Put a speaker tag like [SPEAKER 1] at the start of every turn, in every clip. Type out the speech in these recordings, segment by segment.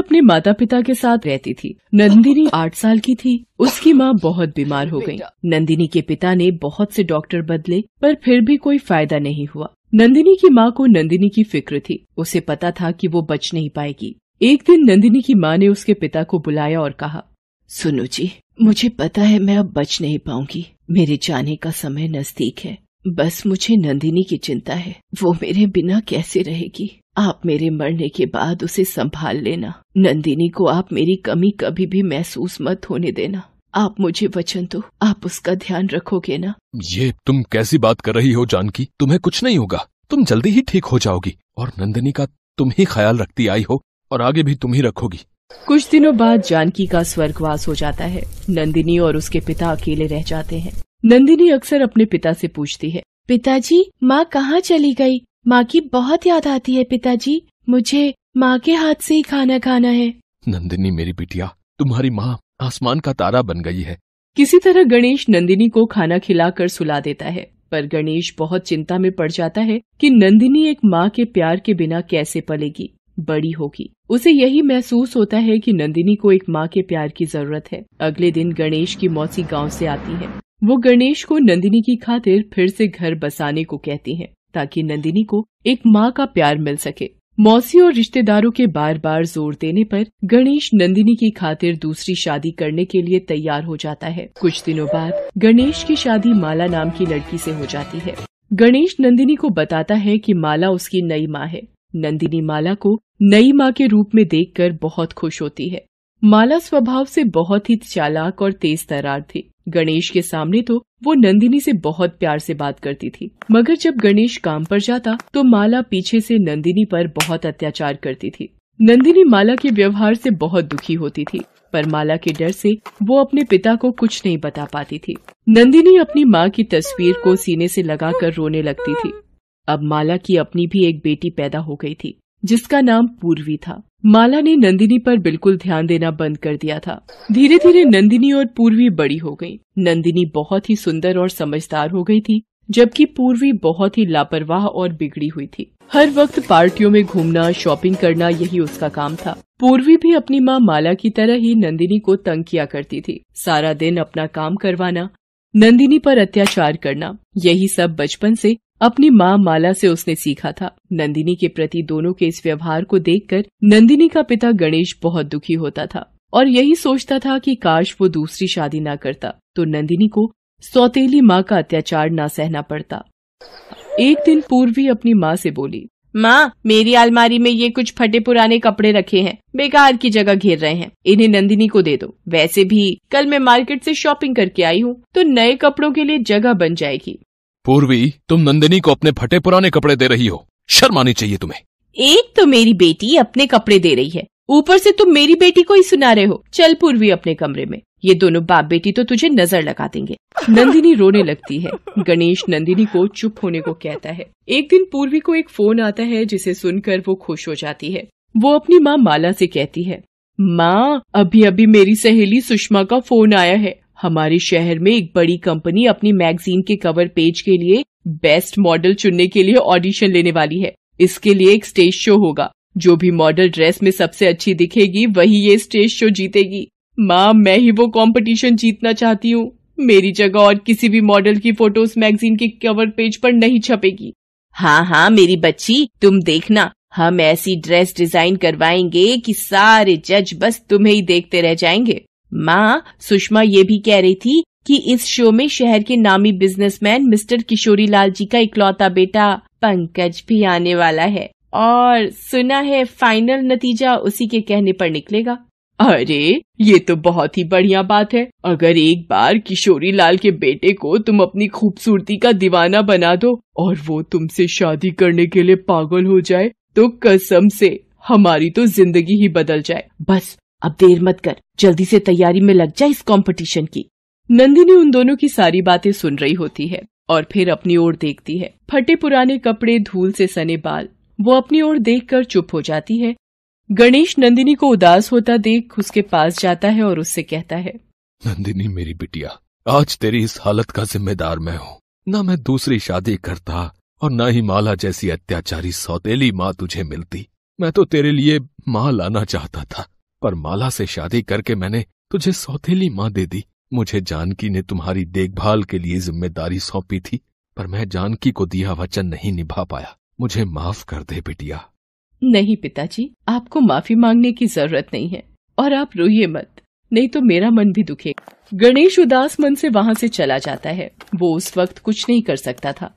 [SPEAKER 1] अपने माता पिता के साथ रहती थी। नंदिनी आठ साल की थी। उसकी माँ बहुत बीमार हो गई। नंदिनी के पिता ने बहुत से डॉक्टर बदले, पर फिर भी कोई फ़ायदा नहीं हुआ। नंदिनी की माँ को नंदिनी की फ़िक्र थी। उसे पता था कि वो बच नहीं पाएगी। एक दिन नंदिनी की माँ ने उसके पिता को बुलाया और कहा, सुनो जी, मुझे पता है मैं अब बच नहीं पाऊँगी। मेरे जाने का समय नज़दीक है। बस मुझे नंदिनी की चिंता है। वो मेरे बिना कैसे रहेगी? आप मेरे मरने के बाद उसे संभाल लेना। नंदिनी को आप मेरी कमी कभी भी महसूस मत होने देना। आप मुझे वचन दो। आप उसका ध्यान रखोगे ना?
[SPEAKER 2] ये तुम कैसी बात कर रही हो जानकी? तुम्हें कुछ नहीं होगा। तुम जल्दी ही ठीक हो जाओगी। और नंदिनी का तुम ही ख्याल रखती आई हो और आगे भी तुम ही रखोगी।
[SPEAKER 1] कुछ दिनों बाद जानकी का स्वर्गवास हो जाता है। नंदिनी और उसके पिता अकेले रह जाते हैं। नंदिनी अक्सर अपने पिता से पूछती है पिताजी माँ कहाँ चली गई? माँ की बहुत याद आती है पिताजी। मुझे माँ के हाथ से ही खाना खाना है।
[SPEAKER 2] नंदिनी मेरी बिटिया तुम्हारी माँ आसमान का तारा बन गई है।
[SPEAKER 1] किसी तरह गणेश नंदिनी को खाना खिलाकर सुला देता है पर गणेश बहुत चिंता में पड़ जाता है कि नंदिनी एक माँ के प्यार के बिना कैसे पलेगी। बड़ी होगी। उसे यही महसूस होता है कि नंदिनी को एक माँ के प्यार की ज़रूरत है। अगले दिन गणेश की मौसी गाँव से आती है। वो गणेश को नंदिनी की खातिर फिर से घर बसाने को कहती हैं, ताकि नंदिनी को एक माँ का प्यार मिल सके। मौसी और रिश्तेदारों के बार बार ज़ोर देने पर गणेश नंदिनी की खातिर दूसरी शादी करने के लिए तैयार हो जाता है। कुछ दिनों बाद गणेश की शादी माला नाम की लड़की से हो जाती है। गणेश नंदिनी को बताता है कि माला उसकी नई माँ है। नंदिनी माला को नई माँ के रूप में देखकर बहुत खुश होती है। माला स्वभाव से बहुत ही चालाक और तेज तरार थी। गणेश के सामने तो वो नंदिनी से बहुत प्यार से बात करती थी। मगर जब गणेश काम पर जाता तो माला पीछे से नंदिनी पर बहुत अत्याचार करती थी। नंदिनी माला के व्यवहार से बहुत दुखी होती थी, पर माला के डर से वो अपने पिता को कुछ नहीं बता पाती थी। नंदिनी अपनी माँ की तस्वीर को सीने से लगाकर रोने लगती थी। अब माला की अपनी भी एक बेटी पैदा हो गई थी। जिसका नाम पूर्वी था। माला ने नंदिनी पर बिल्कुल ध्यान देना बंद कर दिया था। धीरे धीरे नंदिनी और पूर्वी बड़ी हो गई। नंदिनी बहुत ही सुंदर और समझदार हो गई थी, जबकि पूर्वी बहुत ही लापरवाह और बिगड़ी हुई थी। हर वक्त पार्टियों में घूमना, शॉपिंग करना, यही उसका काम था। पूर्वी भी अपनी माँ माला की तरह ही नंदिनी को तंग किया करती थी। सारा दिन अपना काम करवाना, नंदिनी पर अत्याचार करना, यही सब बचपन से अपनी माँ माला से उसने सीखा था। नंदिनी के प्रति दोनों के इस व्यवहार को देखकर नंदिनी का पिता गणेश बहुत दुखी होता था और यही सोचता था कि काश वो दूसरी शादी ना करता तो नंदिनी को सौतेली माँ का अत्याचार ना सहना पड़ता। एक दिन पूर्वी अपनी माँ से बोली, माँ, मेरी अलमारी में ये कुछ फटे पुराने कपड़े रखे हैं, बेकार की जगह घेर रहे हैं, इन्हें नंदिनी को दे दो। वैसे भी कल मैं मार्केट से शॉपिंग करके आई हूँ तो नए कपड़ों के लिए जगह बन जाएगी।
[SPEAKER 2] पूर्वी, तुम नंदिनी को अपने फटे पुराने कपड़े दे रही हो। शर्म आनी चाहिए तुम्हें।
[SPEAKER 1] एक तो मेरी बेटी अपने कपड़े दे रही है। ऊपर से तुम मेरी बेटी को ही सुना रहे हो। चल पूर्वी अपने कमरे में। ये दोनों बाप बेटी तो तुझे नज़र लगा देंगे। नंदिनी रोने लगती है। गणेश नंदिनी को चुप होने को कहता है। एक दिन पूर्वी को एक फ़ोन आता है, जिसे सुनकर वो खुश हो जाती है। वो अपनी माँ माला से कहती है, माँ अभी अभी मेरी सहेली सुषमा का फ़ोन आया है। हमारे शहर में एक बड़ी कंपनी अपनी मैगजीन के कवर पेज के लिए बेस्ट मॉडल चुनने के लिए ऑडिशन लेने वाली है। इसके लिए एक स्टेज शो होगा। जो भी मॉडल ड्रेस में सबसे अच्छी दिखेगी, वही ये स्टेज शो जीतेगी। माँ, मैं ही वो कंपटीशन जीतना चाहती हूँ। मेरी जगह और किसी भी मॉडल की फ़ोटोज़ मैगजीन के कवर पेज पर नहीं छपेगी। हाँ हाँ मेरी बच्ची, तुम देखना। हम ऐसी ड्रेस डिज़ाइन करवाएँगे कि सारे जज बस तुम्हें ही देखते रह जाएँगे। माँ, सुषमा ये भी कह रही थी कि इस शो में शहर के नामी बिजनेसमैन मिस्टर किशोरी लाल जी का इकलौता बेटा पंकज भी आने वाला है। और सुना है फाइनल नतीजा उसी के कहने पर निकलेगा। अरे, ये तो बहुत ही बढ़िया बात है। अगर एक बार किशोरी लाल के बेटे को तुम अपनी खूबसूरती का दीवाना बना दो और वो तुमसे शादी करने के लिए पागल हो जाए तो कसम से हमारी तो ज़िंदगी ही बदल जाए। बस अब देर मत कर, जल्दी से तैयारी में लग जा इस कंपटीशन की। नंदिनी उन दोनों की सारी बातें सुन रही होती है और फिर अपनी ओर देखती है। फटे पुराने कपड़े, धूल से सने बाल, वो अपनी ओर देखकर चुप हो जाती है। गणेश नंदिनी को उदास होता देख उसके पास जाता है और उससे कहता है,
[SPEAKER 2] नंदिनी मेरी बिटिया, आज तेरी इस हालत का जिम्मेदार मैं हूँ। न मैं दूसरी शादी करता और न ही माला जैसी अत्याचारी सौतेली माँ तुझे मिलती। मैं तो तेरे लिए माँ लाना चाहता था। पर माला से शादी करके मैंने तुझे सौतेली माँ दे दी। मुझे जानकी ने तुम्हारी देखभाल के लिए ज़िम्मेदारी सौंपी थी, पर मैं जानकी को दिया वचन नहीं निभा पाया। मुझे माफ़ कर दे बिटिया।
[SPEAKER 1] नहीं पिताजी, आपको माफ़ी मांगने की ज़रूरत नहीं है, और आप रोइए मत, नहीं तो मेरा मन भी दुखे। गणेश उदास मन से वहाँ से चला जाता है। वो उस वक्त कुछ नहीं कर सकता था।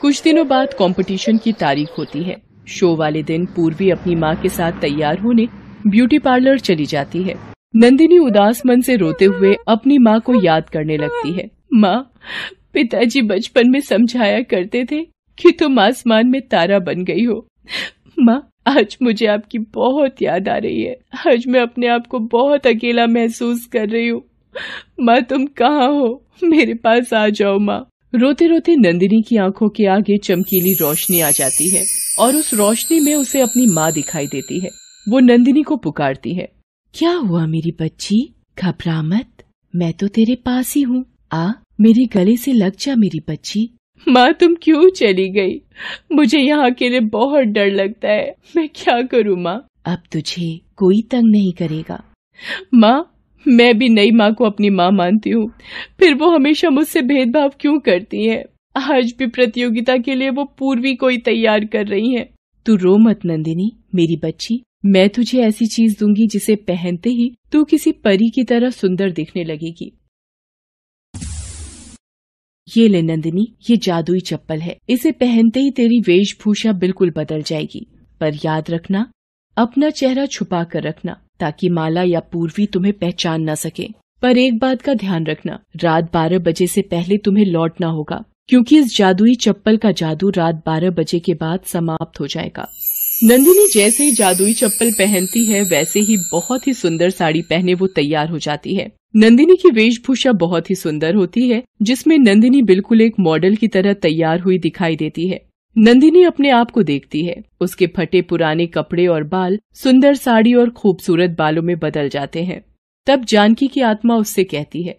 [SPEAKER 1] कुछ दिनों बाद कंपटीशन की तारीख होती है। शो वाले दिन पूर्वी अपनी माँ के साथ तैयार होने ब्यूटी पार्लर चली जाती है। नंदिनी उदास मन से रोते हुए अपनी माँ को याद करने लगती है। माँ, पिताजी बचपन में समझाया करते थे कि तुम आसमान में तारा बन गई हो। माँ, आज मुझे आपकी बहुत याद आ रही है। आज मैं अपने आप को बहुत अकेला महसूस कर रही हूँ। माँ, तुम कहाँ हो? मेरे पास आ जाओ माँ। रोते रोते नंदिनी की आँखों के आगे चमकीली रोशनी आ जाती है और उस रोशनी में उसे अपनी माँ दिखाई देती है। वो नंदिनी को पुकारती है। क्या हुआ मेरी बच्ची? घबरा मत। मैं तो तेरे पास ही हूँ। आ, मेरे गले से लग जा मेरी बच्ची। माँ, तुम क्यों चली गई? मुझे यहाँ अकेले बहुत डर लगता है। मैं क्या करूँ माँ? अब तुझे कोई तंग नहीं करेगा। माँ, मैं भी नई माँ को अपनी माँ मानती हूँ। फिर वो हमेशा मुझसे भेदभाव क्यों करती है? आज भी प्रतियोगिता के लिए वो पूर्वी को ही तैयार कर रही है। तू रो मत, नंदिनी, मेरी बच्ची। मैं तुझे ऐसी चीज़ दूँगी जिसे पहनते ही तू किसी परी की तरह सुंदर दिखने लगेगी। ये ले नंदिनी, ये जादुई चप्पल है। इसे पहनते ही तेरी वेशभूषा बिल्कुल बदल जाएगी। पर याद रखना, अपना चेहरा छुपा कर रखना, ताकि माला या पूर्वी तुम्हें पहचान न सके। पर एक बात का ध्यान रखना, रात बारह बजे से पहले तुम्हें लौटना होगा, क्योंकि इस जादुई चप्पल का जादू रात बारह बजे के बाद समाप्त हो जाएगा। नंदिनी जैसे ही जादुई चप्पल पहनती है, वैसे ही बहुत ही सुंदर साड़ी पहने वो तैयार हो जाती है। नंदिनी की वेशभूषा बहुत ही सुंदर होती है, जिसमें नंदिनी बिल्कुल एक मॉडल की तरह तैयार हुई दिखाई देती है। नंदिनी अपने आप को देखती है, उसके फटे पुराने कपड़े और बाल सुंदर साड़ी और खूबसूरत बालों में बदल जाते हैं। तब जानकी की आत्मा उससे कहती है,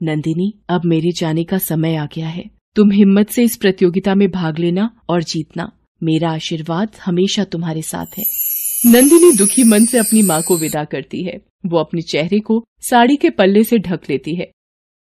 [SPEAKER 1] नंदिनी, अब मेरे जाने का समय आ गया है। तुम हिम्मत से इस प्रतियोगिता में भाग लेना और जीतना। मेरा आशीर्वाद हमेशा तुम्हारे साथ है। नंदिनी दुखी मन से अपनी माँ को विदा करती है। वो अपने चेहरे को साड़ी के पल्ले से ढक लेती है।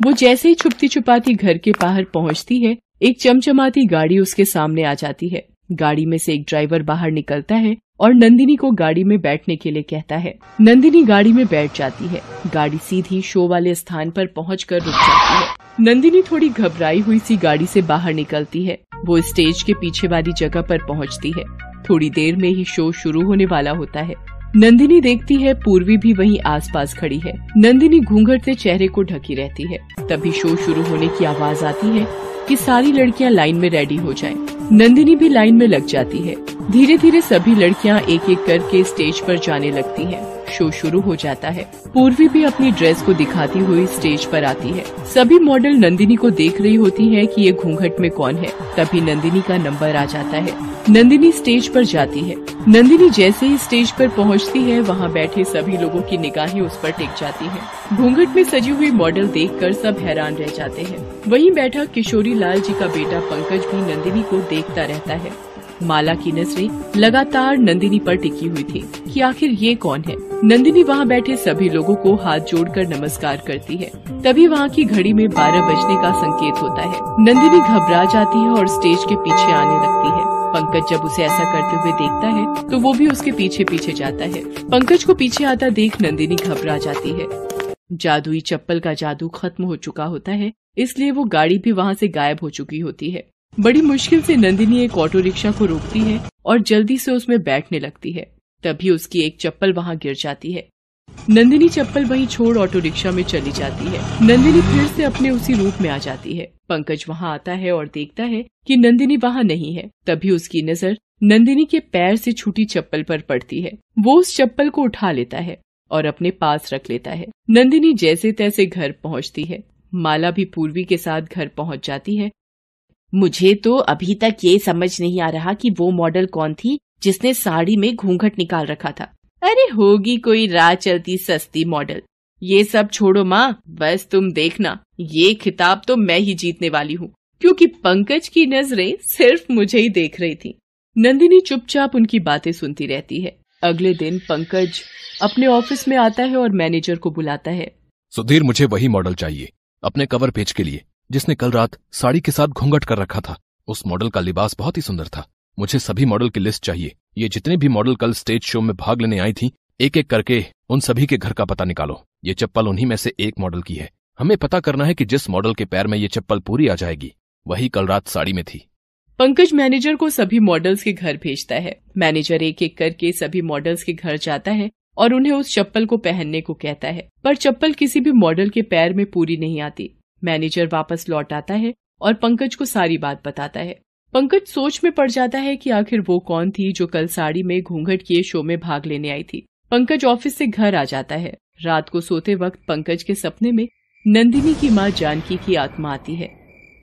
[SPEAKER 1] वो जैसे ही छुपती छुपाती घर के बाहर पहुँचती है, एक चमचमाती गाड़ी उसके सामने आ जाती है। गाड़ी में से एक ड्राइवर बाहर निकलता है और नंदिनी को गाड़ी में बैठने के लिए कहता है। नंदिनी गाड़ी में बैठ जाती है। गाड़ी सीधी शो वाले स्थान पर पहुंचकर रुक जाती है। नंदिनी थोड़ी घबराई हुई सी गाड़ी से बाहर निकलती है। वो स्टेज के पीछे वाली जगह पर पहुँचती है। थोड़ी देर में ही शो शुरू होने वाला होता है। नंदिनी देखती है पूर्वी भी वहीं आसपास खड़ी है। नंदिनी घूंघट से चेहरे को ढकी रहती है। तभी शो शुरू होने की आवाज़ आती है कि सारी लड़कियाँ लाइन में रेडी हो जाएँ। नंदिनी भी लाइन में लग जाती है। धीरे धीरे सभी लड़कियाँ एक एक करके स्टेज पर जाने लगती हैं। शो शुरू हो जाता है। पूर्वी भी अपनी ड्रेस को दिखाती हुई स्टेज पर आती है। सभी मॉडल नंदिनी को देख रही होती है कि ये घूंघट में कौन है। तभी नंदिनी का नंबर आ जाता है। नंदिनी स्टेज पर जाती है। नंदिनी जैसे ही स्टेज पर पहुँचती है, वहाँ बैठे सभी लोगों की निगाहें उस पर टिक जाती हैं। घूंघट में सजी हुई मॉडल देखकर सब हैरान रह जाते हैं। वहीं बैठा किशोरी लाल जी का बेटा पंकज भी नंदिनी को देखता रहता है। माला की नज़रें लगातार नंदिनी पर टिकी हुई थी कि आखिर ये कौन है? नंदिनी वहाँ बैठे सभी लोगों को हाथ जोड़कर नमस्कार करती है। तभी वहाँ की घड़ी में बारह बजने का संकेत होता है। नंदिनी घबरा जाती है और स्टेज के पीछे आने लगती है। पंकज जब उसे ऐसा करते हुए देखता है तो वो भी उसके पीछे पीछे जाता है। पंकज को पीछे आता देख नंदिनी घबरा जाती है। जादुई चप्पल का जादू खत्म हो चुका होता है, इसलिए वो गाड़ी भी वहाँ से गायब हो चुकी होती है। बड़ी मुश्किल से नंदिनी एक ऑटो रिक्शा को रोकती है और जल्दी से उसमें बैठने लगती है। तभी उसकी एक चप्पल वहाँ गिर जाती है। नंदिनी चप्पल वहीं छोड़ ऑटो रिक्शा में चली जाती है। नंदिनी फिर से अपने उसी रूप में आ जाती है। पंकज वहाँ आता है और देखता है कि नंदिनी वहाँ नहीं है। तभी उसकी नज़र नंदिनी के पैर से छूटी चप्पल पर पड़ती है। वो उस चप्पल को उठा लेता है और अपने पास रख लेता है। नंदिनी जैसे तैसे घर पहुँचती है। माला भी पूर्वी के साथ घर पहुँच जाती है मुझे तो अभी तक ये समझ नहीं आ रहा कि वो मॉडल कौन थी जिसने साड़ी में घूंघट निकाल रखा था। अरे होगी कोई राह चलती सस्ती मॉडल। ये सब छोड़ो माँ, बस तुम देखना। ये खिताब तो मैं ही जीतने वाली हूँ, क्योंकि पंकज की नज़रें सिर्फ़ मुझे ही देख रही थी। नंदिनी चुपचाप उनकी बातें सुनती रहती है। अगले दिन पंकज अपने ऑफ़िस में आता है और मैनेजर को बुलाता है।
[SPEAKER 2] सुधीर, मुझे वही मॉडल चाहिए, अपने कवर पेज के लिए। जिसने कल रात साड़ी के साथ घूंघट कर रखा था। उस मॉडल का लिबास बहुत ही सुंदर था। मुझे सभी मॉडल की लिस्ट चाहिए। ये जितने भी मॉडल कल स्टेज शो में भाग लेने आई थी एक एक करके उन सभी के घर का पता निकालो। ये चप्पल उन्हीं में से एक मॉडल की है। हमें पता करना है कि जिस मॉडल के पैर में ये चप्पल पूरी आ जाएगी, वही कल रात साड़ी में थी।
[SPEAKER 1] पंकज मैनेजर को सभी मॉडल्स के घर भेजता है। मैनेजर एक एक करके सभी मॉडल्स के घर जाता है और उन्हें उस चप्पल को पहनने को कहता है। पर चप्पल किसी भी मॉडल के पैर में पूरी नहीं आती। मैनेजर वापस लौट आता है और पंकज को सारी बात बताता है। पंकज सोच में पड़ जाता है कि आखिर वो कौन थी जो कल साड़ी में घूंघट किए शो में भाग लेने आई थी। पंकज ऑफ़िस से घर आ जाता है। रात को सोते वक्त पंकज के सपने में नंदिनी की माँ जानकी की आत्मा आती है।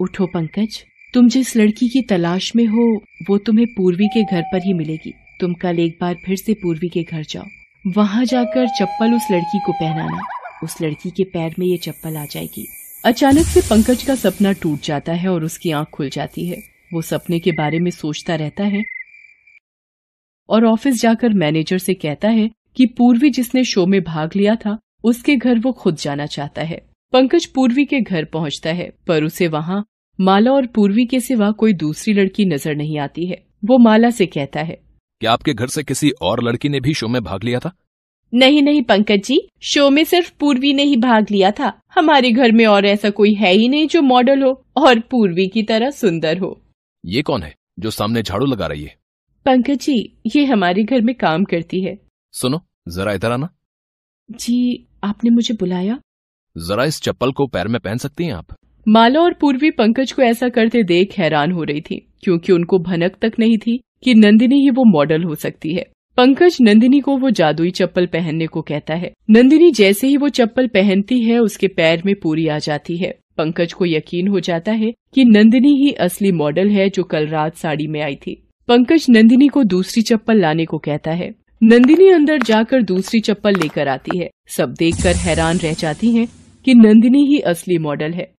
[SPEAKER 1] उठो पंकज, तुम जिस लड़की की तलाश में हो, वो तुम्हें पूर्वी के घर पर ही मिलेगी। तुम कल एक बार फिर से पूर्वी के घर जाओ। वहाँ जाकर चप्पल उस लड़की को पहनाना। उस लड़की के पैर में ये चप्पल आ जाएगी। अचानक से पंकज का सपना टूट जाता है और उसकी आँख खुल जाती है। वो सपने के बारे में सोचता रहता है। और ऑफ़िस जाकर मैनेजर से कहता है कि पूर्वी जिसने शो में भाग लिया था उसके घर वो खुद जाना चाहता है। पंकज पूर्वी के घर पहुँचता है पर उसे वहाँ माला और पूर्वी के सिवा कोई दूसरी लड़की नज़र नहीं आती है। वो माला से कहता है
[SPEAKER 2] क्या आपके घर से किसी और लड़की ने भी शो में भाग लिया था?
[SPEAKER 1] नहीं नहीं पंकज जी शो में सिर्फ़ पूर्वी ने ही भाग लिया था। हमारे घर में और ऐसा कोई है ही नहीं जो मॉडल हो और पूर्वी की तरह सुंदर हो।
[SPEAKER 2] ये कौन है जो सामने झाड़ू लगा रही है?
[SPEAKER 1] पंकज जी ये हमारे घर में काम करती है।
[SPEAKER 2] सुनो जरा इधर आना।
[SPEAKER 1] जी आपने मुझे बुलाया?
[SPEAKER 2] जरा इस चप्पल को पैर में पहन सकती हैं आप?
[SPEAKER 1] माला और पूर्वी पंकज को ऐसा करते देख हैरान हो रही थी क्योंकि उनको भनक तक नहीं थी कि नंदिनी ही वो मॉडल हो सकती है। पंकज नंदिनी को वो जादुई चप्पल पहनने को कहता है। नंदिनी जैसे ही वो चप्पल पहनती है, उसके पैर में पूरी आ जाती है। पंकज को यकीन हो जाता है कि नंदिनी ही असली मॉडल है जो कल रात साड़ी में आई थी। पंकज नंदिनी को दूसरी चप्पल लाने को कहता है। नंदिनी अंदर जाकर दूसरी चप्पल लेकर आती है। सब देखकर हैरान रह जाती हैं कि नंदिनी ही असली मॉडल है।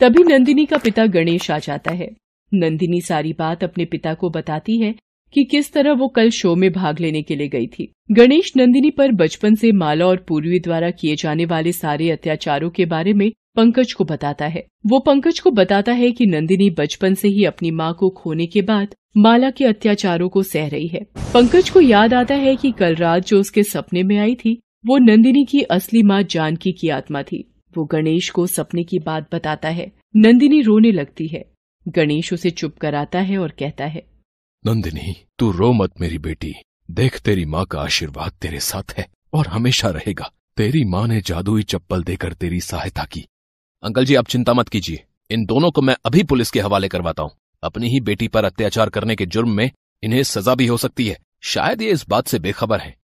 [SPEAKER 1] तभी नंदिनी का पिता गणेश आ जाता है। नंदिनी सारी बात अपने पिता को बताती है कि किस तरह वो कल शो में भाग लेने के लिए गई थी। गणेश नंदिनी पर बचपन से माला और पूर्वी द्वारा किए जाने वाले सारे अत्याचारों के बारे में पंकज को बताता है। वो पंकज को बताता है कि नंदिनी बचपन से ही अपनी माँ को खोने के बाद माला के अत्याचारों को सह रही है। पंकज को याद आता है कि कल रात जो उसके सपने में आई थी, वो नंदिनी की असली माँ जानकी की आत्मा थी। वो गणेश को सपने की बात बताता है। नंदिनी रोने लगती है। गणेश उसे चुप कराता है और कहता है
[SPEAKER 2] नंदिनी, तू रो मत मेरी बेटी। देख तेरी माँ का आशीर्वाद तेरे साथ है और हमेशा रहेगा। तेरी माँ ने जादुई चप्पल देकर तेरी सहायता की। अंकल जी, आप चिंता मत कीजिए। इन दोनों को मैं अभी पुलिस के हवाले करवाता हूँ। अपनी ही बेटी पर अत्याचार करने के जुर्म में इन्हें सजा भी हो सकती है। शायद ये इस बात से बेखबर है।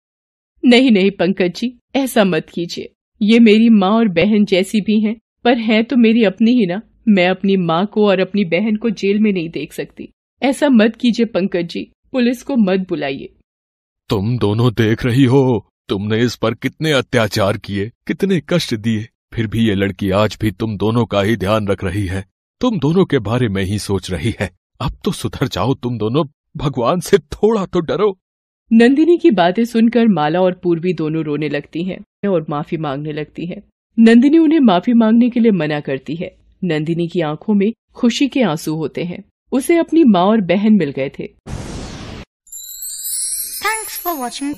[SPEAKER 1] नहीं नहीं, पंकज जी, ऐसा मत कीजिए। ये मेरी माँ और बहन जैसी भी हैं, पर है तो मेरी अपनी ही ना। मैं अपनी माँ को और अपनी बहन को जेल में नहीं देख सकती। ऐसा मत कीजिए पंकज जी पुलिस को मत बुलाइए।
[SPEAKER 2] तुम दोनों देख रही हो तुमने इस पर कितने अत्याचार किए कितने कष्ट दिए फिर भी ये लड़की आज भी तुम दोनों का ही ध्यान रख रही है। तुम दोनों के बारे में ही सोच रही है। अब तो सुधर जाओ तुम दोनों भगवान से थोड़ा तो डरो।
[SPEAKER 1] नंदिनी की बातें सुनकर माला और पूर्वी दोनों रोने लगती हैं और माफ़ी मांगने लगती हैं। नंदिनी उन्हें माफ़ी मांगने के लिए मना करती है। नंदिनी की आँखों में खुशी के आँसू होते हैं। उसे अपनी माँ और बहन मिल गए थे।
[SPEAKER 3] Thanks for watching